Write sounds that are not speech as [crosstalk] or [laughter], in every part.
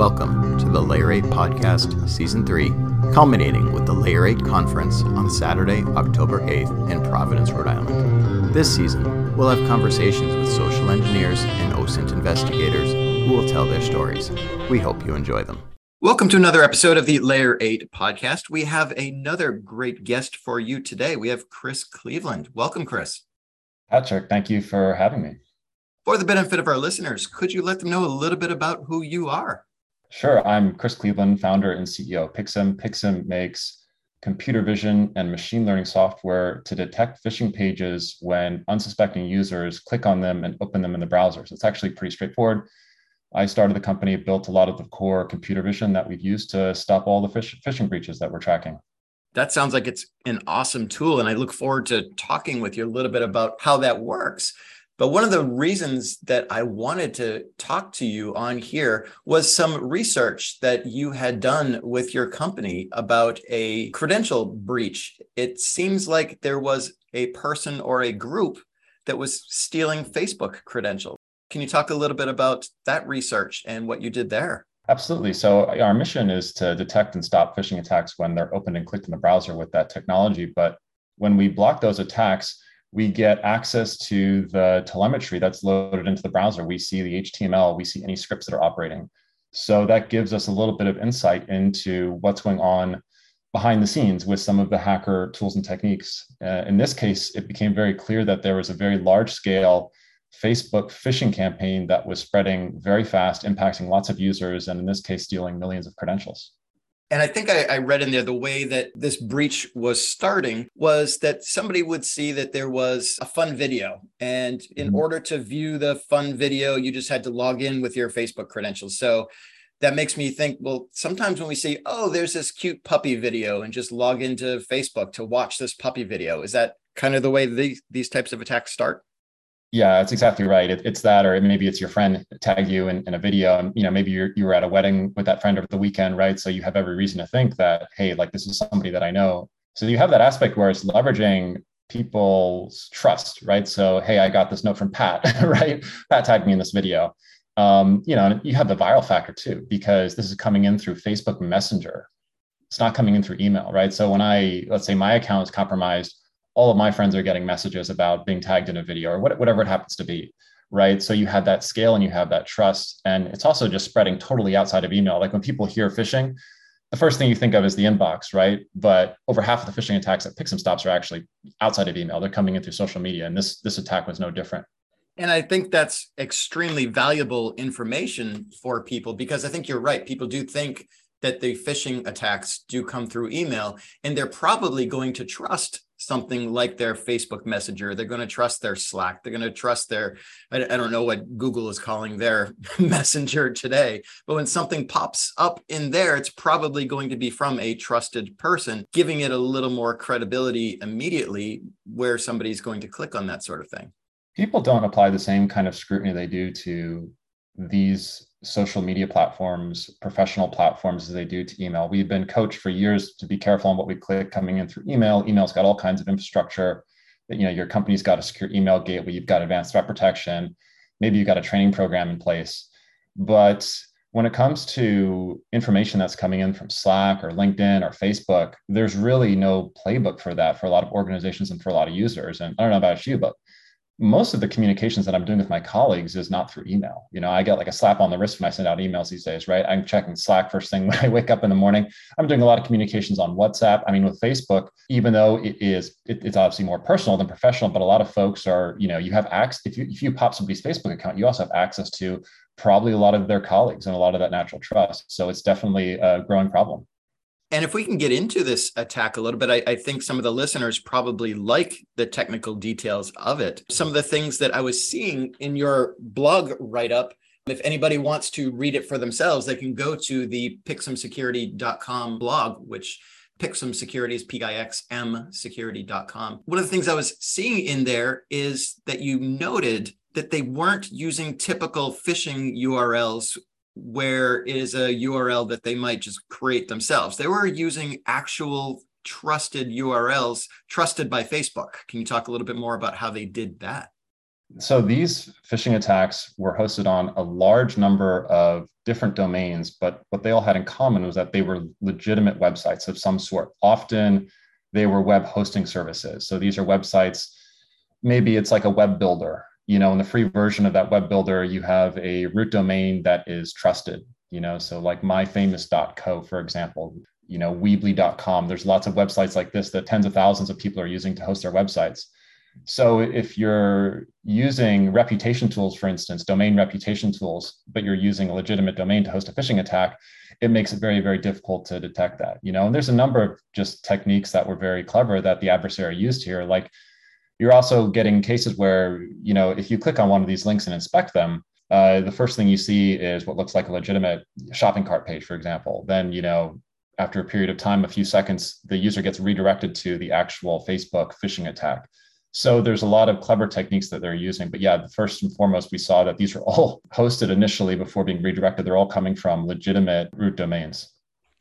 Welcome to the Layer 8 Podcast, Season 3, culminating with the Layer 8 Conference on Saturday, October 8th in Providence, Rhode Island. This season, we'll have conversations with social engineers and OSINT investigators who will tell their stories. We hope you enjoy them. Welcome to another episode of the Layer 8 podcast. We have another great guest for you today. We have Chris Cleveland. Welcome, Chris. Patrick, thank you for having me. For the benefit of our listeners, could you let them know a little bit about who you are? Sure. I'm Chris Cleveland, founder and CEO of PIXM. PIXM makes computer vision and machine learning software to detect phishing pages when unsuspecting users click on them and open them in the browser. So it's actually pretty straightforward. I started the company, built a lot of the core computer vision that we've used to stop all the phishing breaches that we're tracking. That sounds like it's an awesome tool. And I look forward to talking with you a little bit about how that works. But one of the reasons that I wanted to talk to you on here was some research that you had done with your company about a credential breach. It seems like there was a person or a group that was stealing Facebook credentials. Can you talk a little bit about that research and what you did there? Absolutely. So, our mission is to detect and stop phishing attacks when they're opened and clicked in the browser with that technology. But when we block those attacks, we get access to the telemetry that's loaded into the browser. We see the HTML, we see any scripts that are operating. So that gives us a little bit of insight into what's going on behind the scenes with some of the hacker tools and techniques. Uh, in this case, it became very clear that there was a very large scale Facebook phishing campaign that was spreading very fast, impacting lots of users, and in this case, stealing millions of credentials. And I think I, I, read in there the way that this breach was starting was that somebody would see that there was a fun video. And in mm-hmm. order to view the fun video, you just had to log in with your Facebook credentials. So that makes me think well, sometimes when we see, oh, there's this cute puppy video and just log into Facebook to watch this puppy video, is that kind of the way these, these types of attacks start? Yeah, it's exactly right. It, it's that, or maybe it's your friend tag you in, in a video, and you know maybe you're you were at a wedding with that friend over the weekend, right? So you have every reason to think that hey, like this is somebody that I know. So you have that aspect where it's leveraging people's trust, right? So hey, I got this note from Pat, [laughs] right? Pat tagged me in this video. Um, you know, you have the viral factor too because this is coming in through Facebook Messenger. It's not coming in through email, right? So when I let's say my account is compromised all of my friends are getting messages about being tagged in a video or whatever it happens to be right? So you have that scale and you have that trust. And it's also just spreading totally outside of email. Like when people hear phishing the first thing you think of is the inbox right? But over half of the phishing attacks that PIXM stops are actually outside of email. They're coming in through social media and this this attack was no different. And I think that's extremely valuable information for people because I think you're right. People do think that the phishing attacks do come through email, and they're probably going to trust something like their Facebook Messenger. They're going to trust their Slack. They're going to trust their, I, don't know what Google is calling their [laughs] Messenger today, but when something pops up in there, it's probably going to be from a trusted person, giving it a little more credibility immediately where somebody's going to click on that sort of thing. People don't apply the same kind of scrutiny they do to these social media platforms, professional platforms as they do to email. We've been coached for years to be careful on what we click coming in through email. Email's got all kinds of infrastructure. That, you know, your company's got a secure email gateway, you've got advanced threat protection, maybe you've got a training program in place. But when it comes to information that's coming in from Slack or LinkedIn or Facebook, there's really no playbook for that for a lot of organizations and for a lot of users. And I don't know about you, but most of the communications that I'm doing with my colleagues is not through email. You know, I get like a slap on the wrist when I send out emails these days, right? I'm checking Slack first thing [laughs] when I wake up in the morning. I'm doing a lot of communications on WhatsApp. I mean, with Facebook, even though it is, it, it's obviously more personal than professional, but a lot of folks are, you know, you have access. If you if you pop somebody's Facebook account, you also have access to probably a lot of their colleagues and a lot of that natural trust. So it's definitely a growing problem. And if we can get into this attack a little bit, I, I, think some of the listeners probably like the technical details of it. Some of the things that I was seeing in your blog write up, if anybody wants to read it for themselves, they can go to the pixmsecurity.com blog, which PIXM Security is P-I-X-M security.com. One of the things I was seeing in there is that you noted that they weren't using typical phishing URLs where it is a URL that they might just create themselves. They were using actual trusted URLs trusted by Facebook. Can you talk a little bit more about how they did that? So these phishing attacks were hosted on a large number of different domains, but what they all had in common was that they were legitimate websites of some sort. Often they were web hosting services. So these are websites, maybe it's like a web builder. You know, in the free version of that web builder, you have a root domain that is trusted, you know, so like myfamous.co, for example, you know, weebly.com. There's lots of websites like this that tens of thousands of people are using to host their websites. So if you're using reputation tools, for instance, domain reputation tools, but you're using a legitimate domain to host a phishing attack, it makes it very, very difficult to detect that. You know, and there's a number of just techniques that were very clever that the adversary used here. Like you're also getting cases where, you know, if you click on one of these links and inspect them, uh, the first thing you see is what looks like a legitimate shopping cart page, for example. Then, you know, after a period of time, a few seconds, the user gets redirected to the actual Facebook phishing attack. So there's a lot of clever techniques that they're using. But yeah, first and foremost, we saw that these are all [laughs] hosted initially before being redirected. They're all coming from legitimate root domains.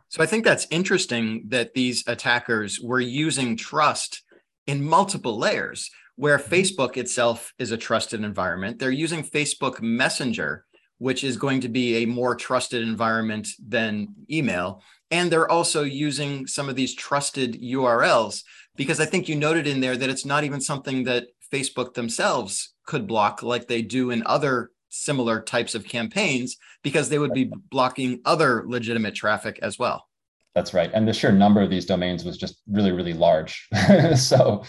So I think that's interesting that these attackers were using trust in multiple layers, where mm-hmm. Facebook itself is a trusted environment. They're using Facebook Messenger, which is going to be a more trusted environment than email. And they're also using some of these trusted URLs because I think you noted in there that it's not even something that Facebook themselves could block like they do in other similar types of campaigns because they would be blocking other legitimate traffic as well. That's right. And the sheer number of these domains was just really, really large. [laughs] so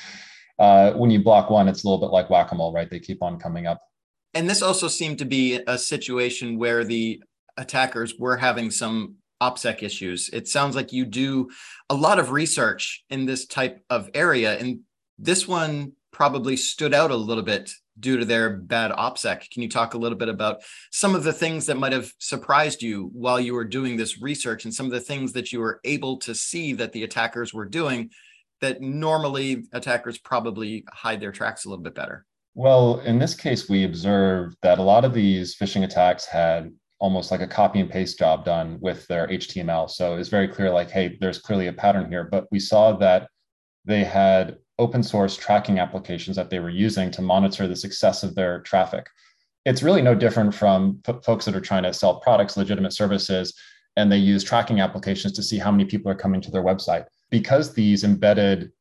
uh, when you block one, it's a little bit like whack a mole, right? They keep on coming up. And this also seemed to be a situation where the attackers were having some OPSEC issues. It sounds like you do a lot of research in this type of area, and this one probably stood out a little bit due to their bad OPSEC. Can you talk a little bit about some of the things that might have surprised you while you were doing this research and some of the things that you were able to see that the attackers were doing that normally attackers probably hide their tracks a little bit better? Well, in this case, we observed that a lot of these phishing attacks had almost like a copy and paste job done with their HTML. So it's very clear, like, hey, there's clearly a pattern here. But we saw that they had open source tracking applications that they were using to monitor the success of their traffic. It's really no different from folks that are trying to sell products, legitimate services, and they use tracking applications to see how many people are coming to their website. Because these embedded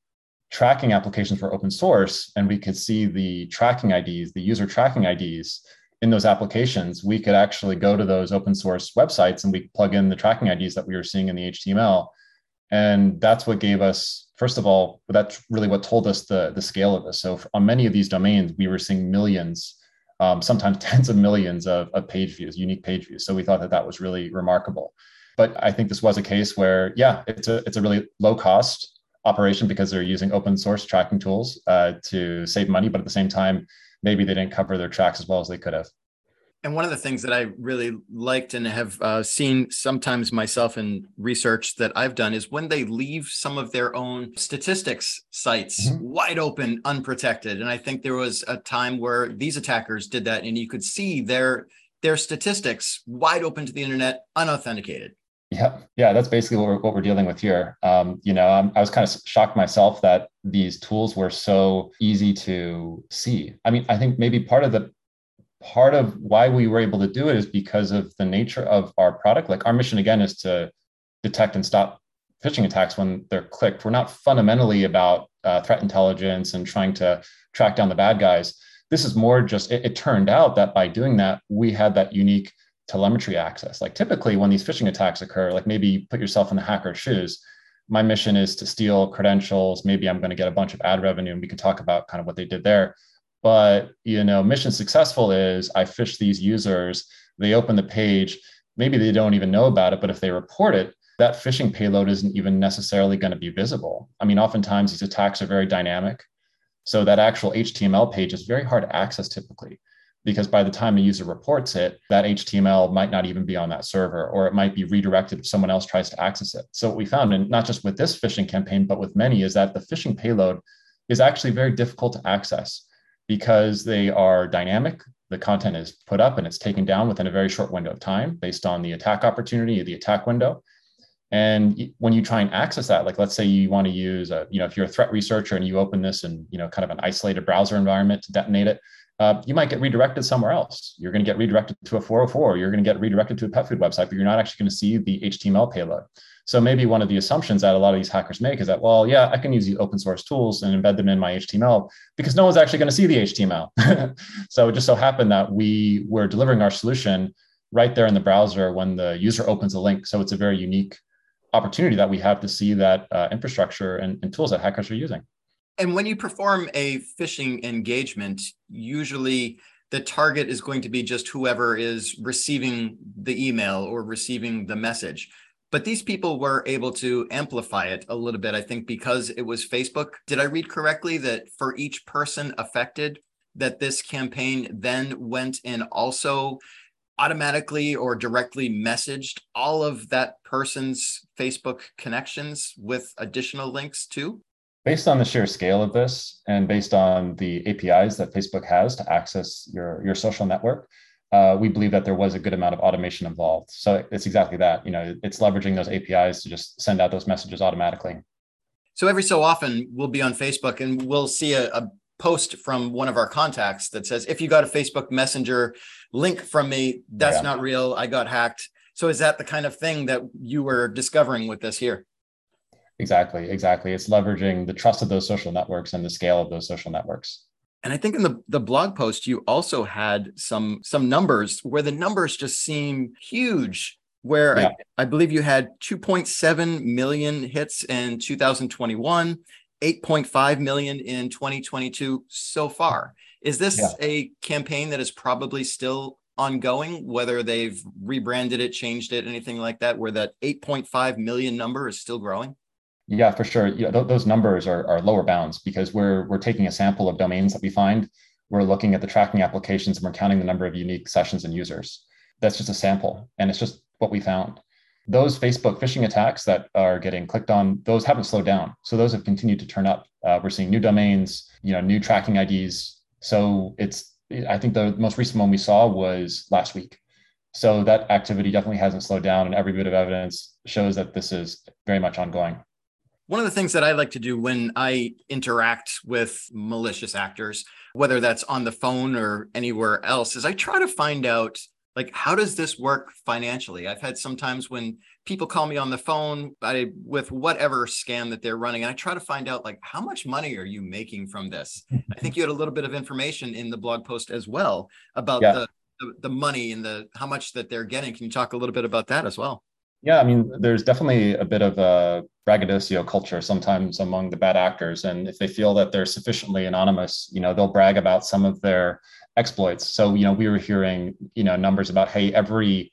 tracking applications were open source and we could see the tracking IDs, the user tracking IDs, in those applications, we could actually go to those open source websites and we plug in the tracking IDs that we were seeing in the HTML. And that's what gave us, first of all, that's really what told us the, the scale of this. So on many of these domains, we were seeing millions, um, sometimes [laughs] tens of millions of, of page views, unique page views. So we thought that that was really remarkable. But I think this was a case where, yeah, it's a, it's a really low cost operation because they're using open source tracking tools uh, to save money. But at the same time, maybe they didn't cover their tracks as well as they could have. And one of the things that I really liked and have uh, seen sometimes myself in research that I've done is when they leave some of their own statistics sites mm-hmm. wide open, unprotected. And I think there was a time where these attackers did that, and you could see their their statistics wide open to the internet, unauthenticated. Yeah, yeah, that's basically what we're, what we're dealing with here. Um, you know, I'm, I was kind of shocked myself that these tools were so easy to see. I mean, I think maybe part of the part of why we were able to do it is because of the nature of our product. Like our mission again is to detect and stop phishing attacks when they're clicked. We're not fundamentally about uh, threat intelligence and trying to track down the bad guys. This is more just. It, it turned out that by doing that, we had that unique telemetry access. Like typically when these phishing attacks occur, like maybe put yourself in the hacker's shoes. My mission is to steal credentials. Maybe I'm going to get a bunch of ad revenue and we can talk about kind of what they did there. But you know, mission successful is I fish these users, they open the page, maybe they don't even know about it, but if they report it, that phishing payload isn't even necessarily going to be visible. I mean, oftentimes these attacks are very dynamic. So that actual HTML page is very hard to access typically because by the time a user reports it, that HTML might not even be on that server, or it might be redirected if someone else tries to access it. So what we found, and not just with this phishing campaign, but with many, is that the phishing payload is actually very difficult to access because they are dynamic. The content is put up and it's taken down within a very short window of time based on the attack opportunity, the attack window. And when you try and access that, like let's say you want to use a, you know, if you're a threat researcher and you open this in, you know, kind of an isolated browser environment to detonate it, uh, you might get redirected somewhere else. You're going to get redirected to a 404. You're going to get redirected to a pet food website, but you're not actually going to see the HTML payload. So maybe one of the assumptions that a lot of these hackers make is that, well, yeah, I can use these open source tools and embed them in my HTML because no one's actually going to see the HTML. [laughs] so it just so happened that we were delivering our solution right there in the browser when the user opens a link. So it's a very unique opportunity that we have to see that uh, infrastructure and, and tools that hackers are using. And when you perform a phishing engagement, usually the target is going to be just whoever is receiving the email or receiving the message. But these people were able to amplify it a little bit, I think, because it was Facebook. Did I read correctly that for each person affected, that this campaign then went and also automatically or directly messaged all of that person's Facebook connections with additional links too? Based on the sheer scale of this and based on the APIs that Facebook has to access your, your social network, uh, we believe that there was a good amount of automation involved. So it's exactly that. You know, it's leveraging those APIs to just send out those messages automatically. So every so often, we'll be on Facebook and we'll see a, a post from one of our contacts that says, "If you got a Facebook Messenger link from me, that's yeah. not real. I got hacked." So is that the kind of thing that you were discovering with this here? Exactly, exactly. It's leveraging the trust of those social networks and the scale of those social networks. And I think in the, the blog post, you also had some some numbers where the numbers just seem huge. Where yeah. I, I believe you had 2.7 million hits in 2021, 8.5 million in 2022 so far. Is this yeah. a campaign that is probably still ongoing, whether they've rebranded it, changed it, anything like that, where that 8.5 million number is still growing? Yeah, for sure. Yeah, th- those numbers are, are lower bounds because we're we're taking a sample of domains that we find. We're looking at the tracking applications and we're counting the number of unique sessions and users. That's just a sample, and it's just what we found. Those Facebook phishing attacks that are getting clicked on, those haven't slowed down. So those have continued to turn up. Uh, we're seeing new domains, you know, new tracking IDs. So it's I think the most recent one we saw was last week. So that activity definitely hasn't slowed down, and every bit of evidence shows that this is very much ongoing. One of the things that I like to do when I interact with malicious actors, whether that's on the phone or anywhere else, is I try to find out like how does this work financially? I've had sometimes when people call me on the phone I, with whatever scam that they're running and i try to find out like how much money are you making from this? I think you had a little bit of information in the blog post as well about yeah. the, the, the money and the how much that they're getting. Can you talk a little bit about that as well yeah, I mean, there's definitely a bit of a braggadocio culture sometimes among the bad actors, and if they feel that they're sufficiently anonymous, you know, they'll brag about some of their exploits. So, you know, we were hearing, you know, numbers about, hey, every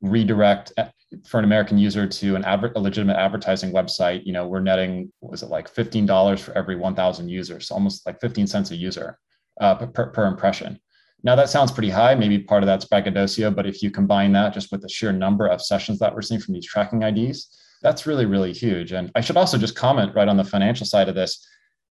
redirect uh, for an American user to an adver- a legitimate advertising website, you know, we're netting, was it like $15 for every 1,000 users, almost like 15 cents a user uh, per, per impression. Now that sounds pretty high. Maybe part of that's braggadocio, but if you combine that just with the sheer number of sessions that we're seeing from these tracking IDs, that's really, really huge. And I should also just comment right on the financial side of this.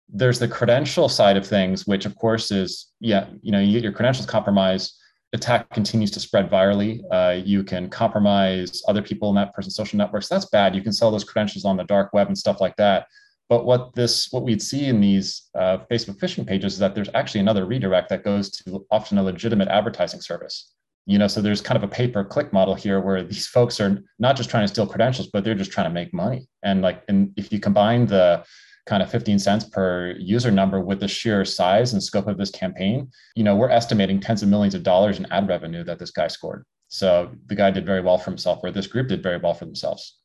There's the credential side of things, which of course is, yeah, you know, you get your credentials compromised, attack continues to spread virally. Uh, you can compromise other people in that person's social networks. That's bad. You can sell those credentials on the dark web and stuff like that. But what this, what we'd see in these uh, Facebook phishing pages is that there's actually another redirect that goes to often a legitimate advertising service. You know, so there's kind of a pay per click model here where these folks are not just trying to steal credentials, but they're just trying to make money. And like, and if you combine the kind of 15 cents per user number with the sheer size and scope of this campaign, you know, we're estimating tens of millions of dollars in ad revenue that this guy scored. So the guy did very well for himself, or this group did very well for themselves.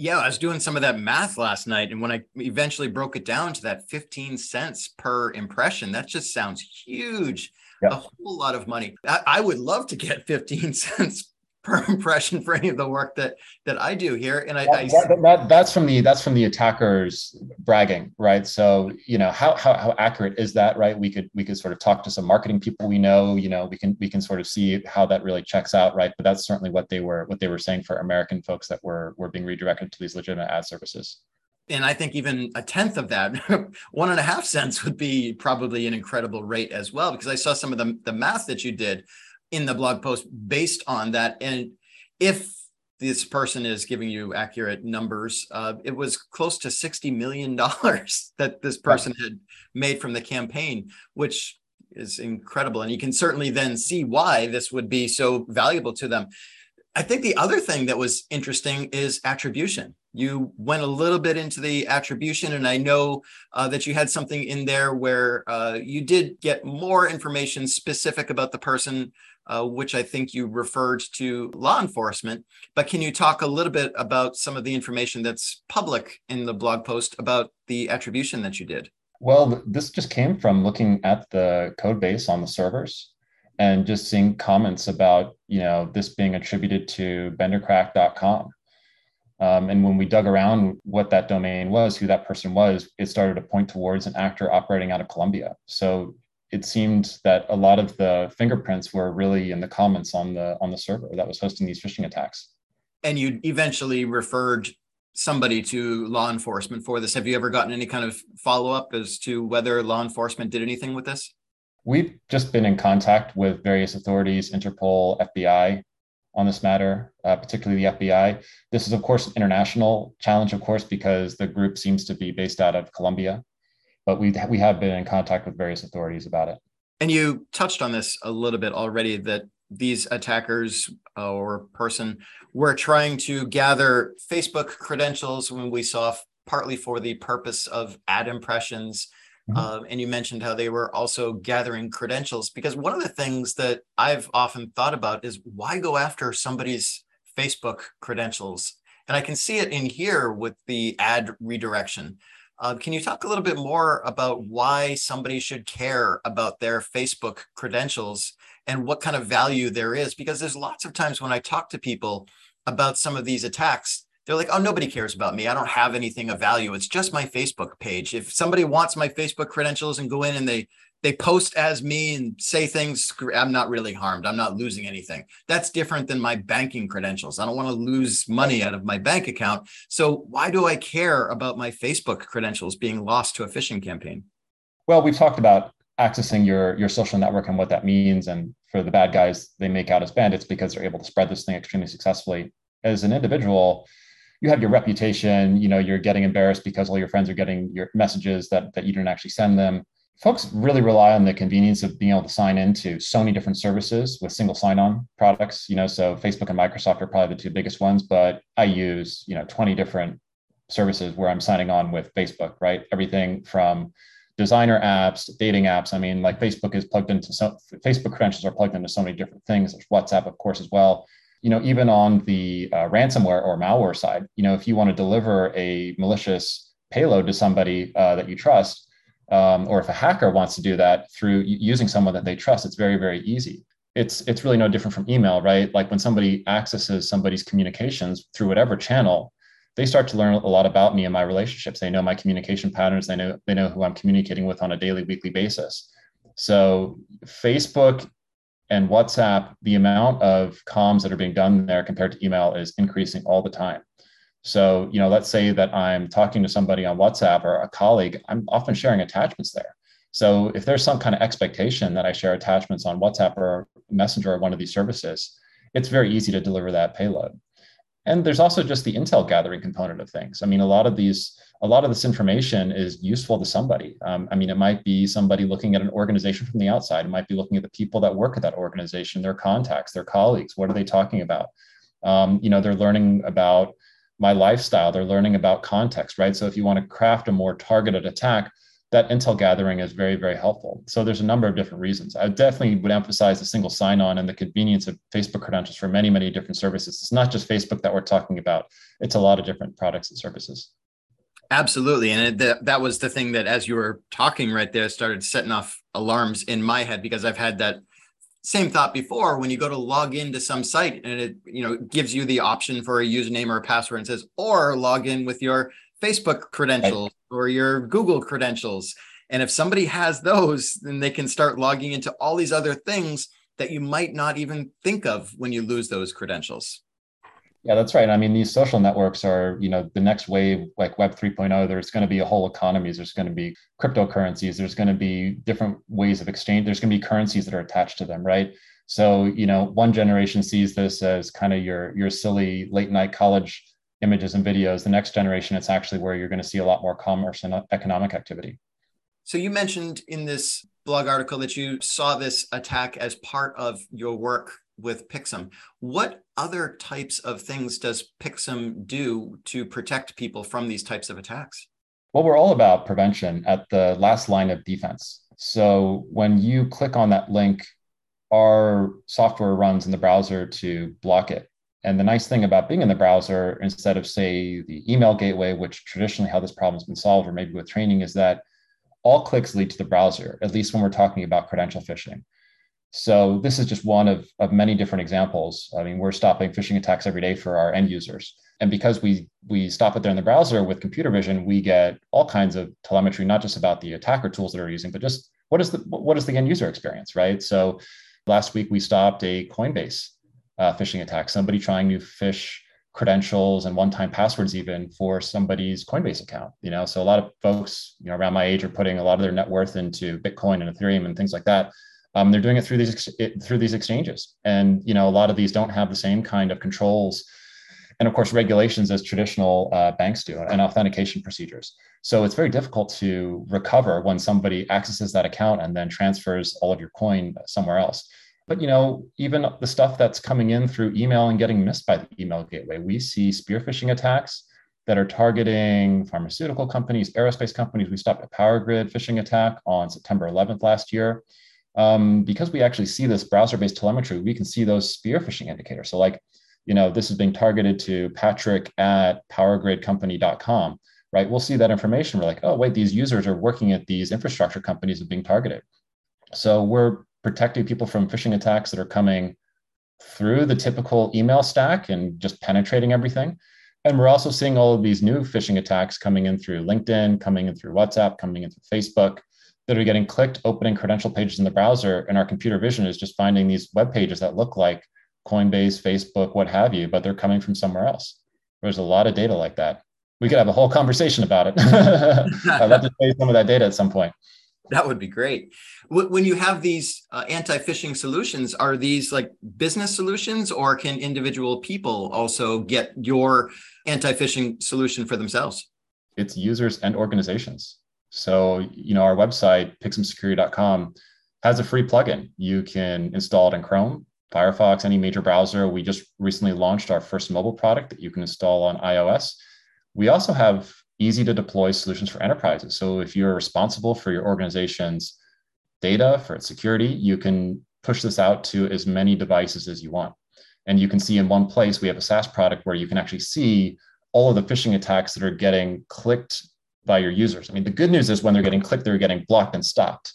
Yeah, I was doing some of that math last night. And when I eventually broke it down to that 15 cents per impression, that just sounds huge. Yep. A whole lot of money. I, I would love to get 15 [laughs] cents per [laughs] impression for any of the work that that I do here. And I, that, I that, that's from the that's from the attackers bragging, right? So you know how, how how accurate is that, right? We could we could sort of talk to some marketing people we know. You know, we can we can sort of see how that really checks out, right? But that's certainly what they were what they were saying for American folks that were were being redirected to these legitimate ad services and I think even a tenth of that, [laughs] one and a half cents would be probably an incredible rate as well. Because I saw some of the, the math that you did in the blog post based on that. And if this person is giving you accurate numbers, uh, it was close to $60 million [laughs] that this person had made from the campaign, which is incredible. And you can certainly then see why this would be so valuable to them. I think the other thing that was interesting is attribution. You went a little bit into the attribution, and I know uh, that you had something in there where uh, you did get more information specific about the person, uh, which I think you referred to law enforcement. But can you talk a little bit about some of the information that's public in the blog post about the attribution that you did? Well, this just came from looking at the code base on the servers and just seeing comments about you know this being attributed to bendercrack.com um, and when we dug around what that domain was who that person was it started to point towards an actor operating out of colombia so it seemed that a lot of the fingerprints were really in the comments on the on the server that was hosting these phishing attacks and you eventually referred somebody to law enforcement for this have you ever gotten any kind of follow-up as to whether law enforcement did anything with this We've just been in contact with various authorities, Interpol, FBI, on this matter, uh, particularly the FBI. This is, of course, an international challenge, of course, because the group seems to be based out of Colombia. But we we have been in contact with various authorities about it. And you touched on this a little bit already that these attackers uh, or person were trying to gather Facebook credentials when we saw partly for the purpose of ad impressions Mm-hmm. Um, and you mentioned how they were also gathering credentials because one of the things that I've often thought about is why go after somebody's Facebook credentials? And I can see it in here with the ad redirection. Uh, can you talk a little bit more about why somebody should care about their Facebook credentials and what kind of value there is? Because there's lots of times when I talk to people about some of these attacks, they're like, oh, nobody cares about me. I don't have anything of value. It's just my Facebook page. If somebody wants my Facebook credentials and go in and they they post as me and say things, I'm not really harmed. I'm not losing anything. That's different than my banking credentials. I don't want to lose money out of my bank account. So why do I care about my Facebook credentials being lost to a phishing campaign? Well, we've talked about accessing your your social network and what that means and for the bad guys they make out as bandits because they're able to spread this thing extremely successfully as an individual you have your reputation you know you're getting embarrassed because all your friends are getting your messages that, that you didn't actually send them folks really rely on the convenience of being able to sign into so many different services with single sign-on products you know so facebook and microsoft are probably the two biggest ones but i use you know 20 different services where i'm signing on with facebook right? Everything from designer apps dating apps. I mean like facebook is plugged into so facebook credentials are plugged into so many different things. There's whatsapp of course as well. You know, even on the uh, ransomware or malware side, you know, if you want to deliver a malicious payload to somebody uh, that you trust, um, or if a hacker wants to do that through using someone that they trust, it's very, very easy. It's it's really no different from email, right? Like when somebody accesses somebody's communications through whatever channel, they start to learn a lot about me and my relationships. They know my communication patterns. They know they know who I'm communicating with on a daily, weekly basis. So Facebook and WhatsApp, the amount of comms that are being done there compared to email is increasing all the time. So, you know, let's say that I'm talking to somebody on WhatsApp or a colleague, I'm often sharing attachments there. So, if there's some kind of expectation that I share attachments on WhatsApp or Messenger or one of these services, it's very easy to deliver that payload. And there's also just the intel gathering component of things. I mean, a lot of these a lot of this information is useful to somebody. Um, I mean, it might be somebody looking at an organization from the outside. It might be looking at the people that work at that organization, their contacts, their colleagues. What are they talking about? Um, you know, they're learning about my lifestyle. They're learning about context, right? So if you want to craft a more targeted attack, that intel gathering is very, very helpful. So there's a number of different reasons. I definitely would emphasize the single sign-on and the convenience of Facebook credentials for many, many different services. It's not just Facebook that we're talking about. It's a lot of different products and services. Absolutely. And it, that, that was the thing that, as you were talking right there, started setting off alarms in my head because I've had that same thought before when you go to log into some site and it you know gives you the option for a username or a password and says or log in with your facebook credentials or your google credentials. And if somebody has those then they can start logging into all these other things that you might not even think of when you lose those credentials yeah, that's right. I mean, these social networks are, you know, the next wave, like Web 3.0, there's going to be a whole economies. There's going to be cryptocurrencies. There's going to be different ways of exchange. There's going to be currencies that are attached to them, right? So, you know, one generation sees this as kind of your your silly late night college images and videos. The next generation, it's actually where you're going to see a lot more commerce and economic activity. So you mentioned in this blog article that you saw this attack as part of your work with PIXM. What other types of things does PIXM do to protect people from these types of attacks? Well, we're all about prevention at the last line of defense. So when you click on that link, our software runs in the browser to block it. And the nice thing about being in the browser, instead of, say, the email gateway, which traditionally how this problem has been solved, or maybe with training, is that all clicks lead to the browser, at least when we're talking about credential phishing. So this is just one of, of many different examples. I mean, we're stopping phishing attacks every day for our end users. And because we we stop it there in the browser with computer vision, we get all kinds of telemetry, not just about the attacker tools that are using, but just what is the what is the end user experience, right? So last week we stopped a Coinbase uh, phishing attack, somebody trying to phish credentials and one-time passwords even for somebody's Coinbase account. You know, so a lot of folks, you know, around my age are putting a lot of their net worth into Bitcoin and Ethereum and things like that. Um, they're doing it through these through these exchanges, and you know, a lot of these don't have the same kind of controls and of course regulations as traditional uh, banks do and authentication procedures. So it's very difficult to recover when somebody accesses that account and then transfers all of your coin somewhere else. But you know even the stuff that's coming in through email and getting missed by the email gateway we see spear phishing attacks that are targeting pharmaceutical companies aerospace companies. We stopped a power grid phishing attack on september 11th last year um, because we actually see this browser-based telemetry we can see those spear phishing indicators so like you know, this is being targeted to Patrick at powergridcompany.com, right? We'll see that information. We're like, oh, wait, these users are working at these infrastructure companies and being targeted. So we're protecting people from phishing attacks that are coming through the typical email stack and just penetrating everything. And we're also seeing all of these new phishing attacks coming in through LinkedIn, coming in through WhatsApp, coming in through Facebook that are getting clicked, opening credential pages in the browser. And our computer vision is just finding these web pages that look like Coinbase, Facebook, what have you, but they're coming from somewhere else. There's a lot of data like that. We could have a whole conversation about it. [laughs] I'd love to show you some of that data at some point. That would be great. When you have these uh, anti-phishing solutions, are these like business solutions, or can individual people also get your anti-phishing solution for themselves? It's users and organizations. So, you know, our website, pixmsecurity.com, has a free plugin. You can install it in Chrome. Firefox, any major browser. We just recently launched our first mobile product that you can install on iOS. We also have easy to deploy solutions for enterprises. So if you're responsible for your organization's data, for its security, you can push this out to as many devices as you want. And you can see in one place, we have a SaaS product where you can actually see all of the phishing attacks that are getting clicked by your users. I mean, the good news is when they're getting clicked, they're getting blocked and stopped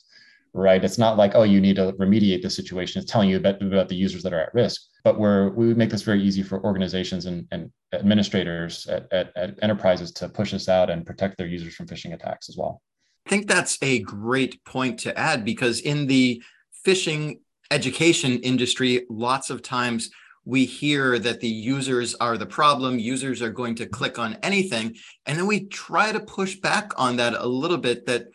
right? It's not like, oh, you need to remediate the situation. It's telling you about, about the users that are at risk. But we're, we make this very easy for organizations and, and administrators at, at, at enterprises to push this out and protect their users from phishing attacks as well. I think that's a great point to add because in the phishing education industry, lots of times we hear that the users are the problem, users are going to click on anything. And then we try to push back on that a little bit that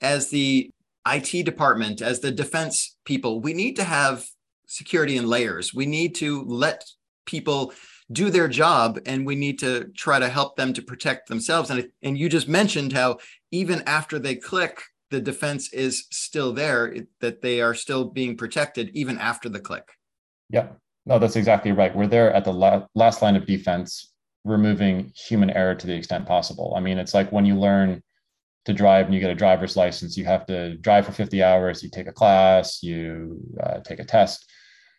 as the IT department, as the defense people, we need to have security in layers. We need to let people do their job and we need to try to help them to protect themselves. And, and you just mentioned how even after they click, the defense is still there, that they are still being protected even after the click. Yeah, no, that's exactly right. We're there at the la- last line of defense, removing human error to the extent possible. I mean, it's like when you learn to drive and you get a driver's license, you have to drive for 50 hours, you take a class, you uh, take a test,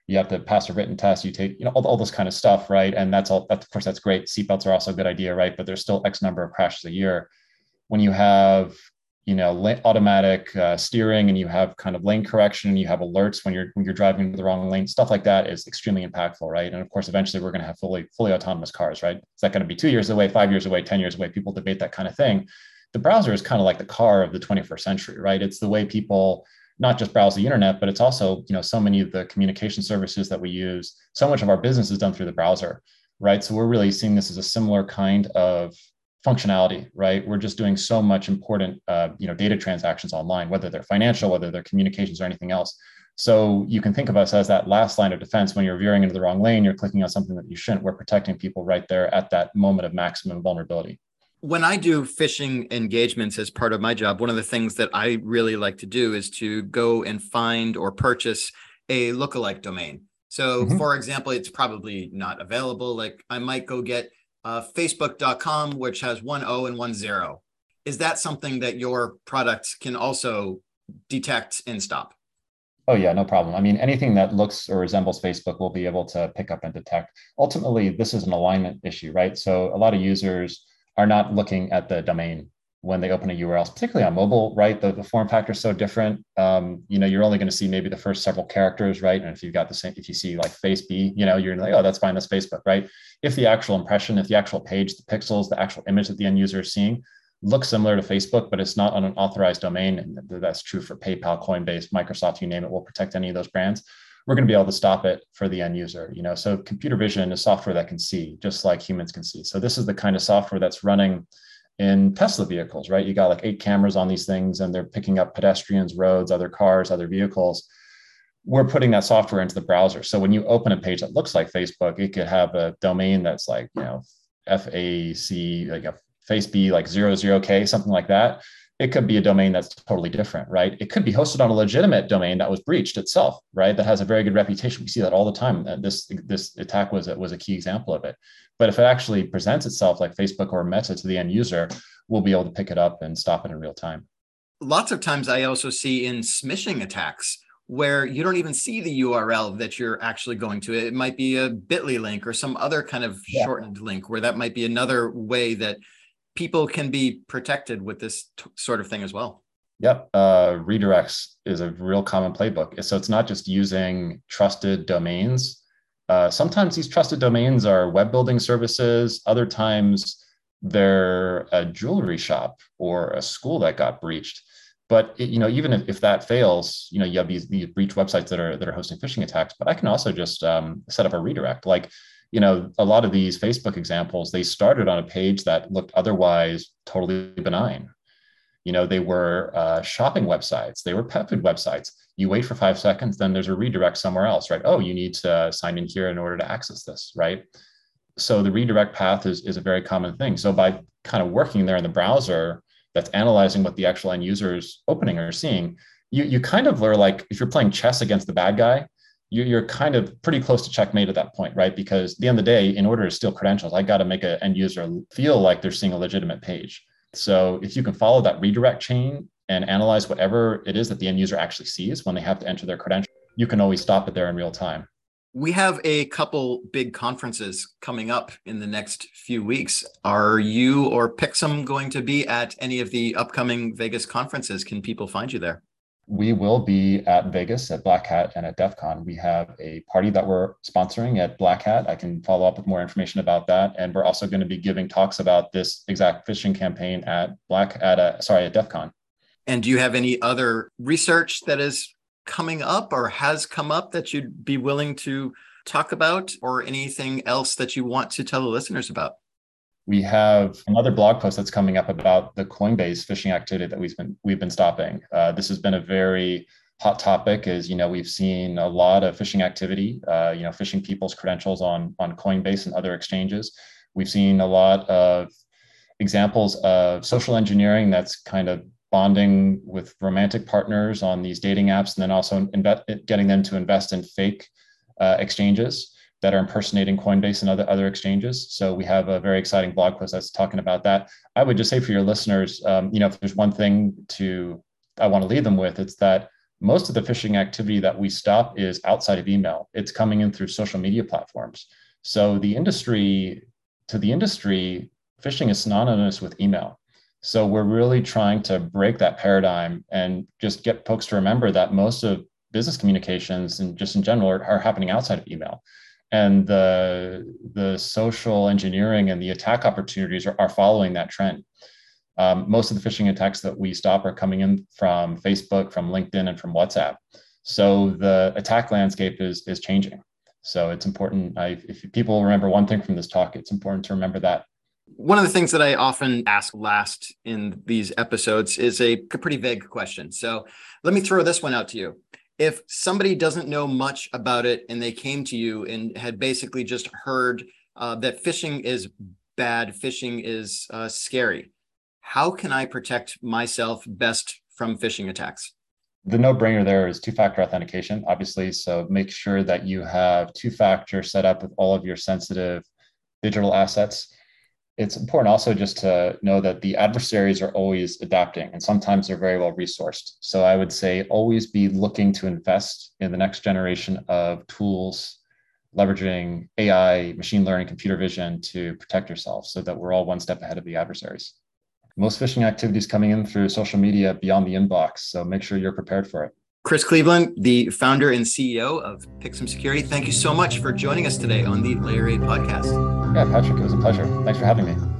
you have to pass a written test, you take, you know, all, all this kind of stuff, right? And that's all, that, of course, that's great. Seatbelts are also a good idea, right? But there's still X number of crashes a year. When you have, you know, automatic uh, steering and you have kind of lane correction, and you have alerts when you're when you're driving the wrong lane, stuff like that is extremely impactful, right? And of course, eventually we're going to have fully fully autonomous cars, right? Is that going to be two years away, five years away, ten years away? People debate that kind of thing the browser is kind of like the car of the 21st century, right? It's the way people not just browse the internet, but it's also, you know, so many of the communication services that we use. So much of our business is done through the browser, right? So we're really seeing this as a similar kind of functionality, right? We're just doing so much important, uh, you know, data transactions online, whether they're financial, whether they're communications or anything else. So you can think of us as that last line of defense when you're veering into the wrong lane, you're clicking on something that you shouldn't. We're protecting people right there at that moment of maximum vulnerability. When I do phishing engagements as part of my job, one of the things that I really like to do is to go and find or purchase a lookalike domain. So, mm-hmm. for example, it's probably not available. Like I might go get uh, facebook.com, which has one O and one zero. Is that something that your product can also detect and stop? Oh yeah, no problem. I mean, anything that looks or resembles Facebook will be able to pick up and detect. Ultimately, this is an alignment issue, right? So a lot of users are not looking at the domain when they open a URL, particularly on mobile, right? The, the form factor is so different. Um, you know, you're only going to see maybe the first several characters, right? And if you've got the same, if you see like face B, you know, you're like, oh, that's fine, that's Facebook, right? If the actual impression, if the actual page, the pixels, the actual image that the end user is seeing looks similar to Facebook, but it's not on an authorized domain. And that's true for PayPal, Coinbase, Microsoft, you name it, will protect any of those brands. We're going to be able to stop it for the end user. You know, so computer vision is software that can see, just like humans can see. So this is the kind of software that's running in Tesla vehicles, right? You got like eight cameras on these things, and they're picking up pedestrians, roads, other cars, other vehicles. We're putting that software into the browser. So when you open a page that looks like Facebook, it could have a domain that's like, you know, FAC, like a face B like zero zero K, something like that. It could be a domain that's totally different, right? It could be hosted on a legitimate domain that was breached itself, right? That has a very good reputation. We see that all the time. Uh, this this attack was was a key example of it. But if it actually presents itself like Facebook or Meta to the end user, we'll be able to pick it up and stop it in real time. Lots of times, I also see in smishing attacks where you don't even see the URL that you're actually going to. It might be a Bitly link or some other kind of yeah. shortened link where that might be another way that people can be protected with this t- sort of thing as well. Yep. Uh, redirects is a real common playbook. So it's not just using trusted domains. Uh, sometimes these trusted domains are web building services. Other times they're a jewelry shop or a school that got breached. But it, you know, even if, if that fails, you know, you have these, these breach websites that are that are hosting phishing attacks. But I can also just um, set up a redirect. Like you know, a lot of these Facebook examples, they started on a page that looked otherwise totally benign. You know, they were uh, shopping websites, they were pet food websites. You wait for five seconds, then there's a redirect somewhere else, right? Oh, you need to sign in here in order to access this, right? So the redirect path is, is a very common thing. So by kind of working there in the browser that's analyzing what the actual end user is opening or seeing, you, you kind of are like, if you're playing chess against the bad guy, you're kind of pretty close to checkmate at that point, right? Because at the end of the day, in order to steal credentials, I got to make an end user feel like they're seeing a legitimate page. So if you can follow that redirect chain and analyze whatever it is that the end user actually sees when they have to enter their credentials, you can always stop it there in real time. We have a couple big conferences coming up in the next few weeks. Are you or PIXM going to be at any of the upcoming Vegas conferences? Can people find you there? We will be at Vegas at Black Hat and at DEF CON. We have a party that we're sponsoring at Black Hat. I can follow up with more information about that. And we're also going to be giving talks about this exact phishing campaign at Black at a, sorry at DEF CON. And do you have any other research that is coming up or has come up that you'd be willing to talk about or anything else that you want to tell the listeners about? We have another blog post that's coming up about the Coinbase phishing activity that we've been we've been stopping. Uh, this has been a very hot topic. Is you know we've seen a lot of phishing activity. Uh, you know, phishing people's credentials on on Coinbase and other exchanges. We've seen a lot of examples of social engineering that's kind of bonding with romantic partners on these dating apps, and then also getting them to invest in fake uh, exchanges that are impersonating Coinbase and other, other exchanges. So we have a very exciting blog post that's talking about that. I would just say for your listeners, um, you know, if there's one thing to I want to leave them with, it's that most of the phishing activity that we stop is outside of email. It's coming in through social media platforms. So the industry, to the industry, phishing is synonymous with email. So we're really trying to break that paradigm and just get folks to remember that most of business communications and just in general are, are happening outside of email and the the social engineering and the attack opportunities are, are following that trend. Um, most of the phishing attacks that we stop are coming in from Facebook, from LinkedIn, and from WhatsApp. So the attack landscape is is changing. So it's important. I, if people remember one thing from this talk, it's important to remember that. One of the things that I often ask last in these episodes is a pretty vague question. So let me throw this one out to you if somebody doesn't know much about it and they came to you and had basically just heard uh, that phishing is bad phishing is uh, scary. How can I protect myself best from phishing attacks? The no brainer there is two factor authentication, obviously. So make sure that you have two factor set up with all of your sensitive digital assets. It's important also just to know that the adversaries are always adapting and sometimes they're very well resourced. So I would say always be looking to invest in the next generation of tools, leveraging AI, machine learning, computer vision to protect yourself so that we're all one step ahead of the adversaries. Most phishing activities coming in through social media beyond the inbox. So make sure you're prepared for it. Chris Cleveland, the founder and CEO of PIXM Security, thank you so much for joining us today on the Layer 8 podcast. Yeah, Patrick, it was a pleasure. Thanks for having me.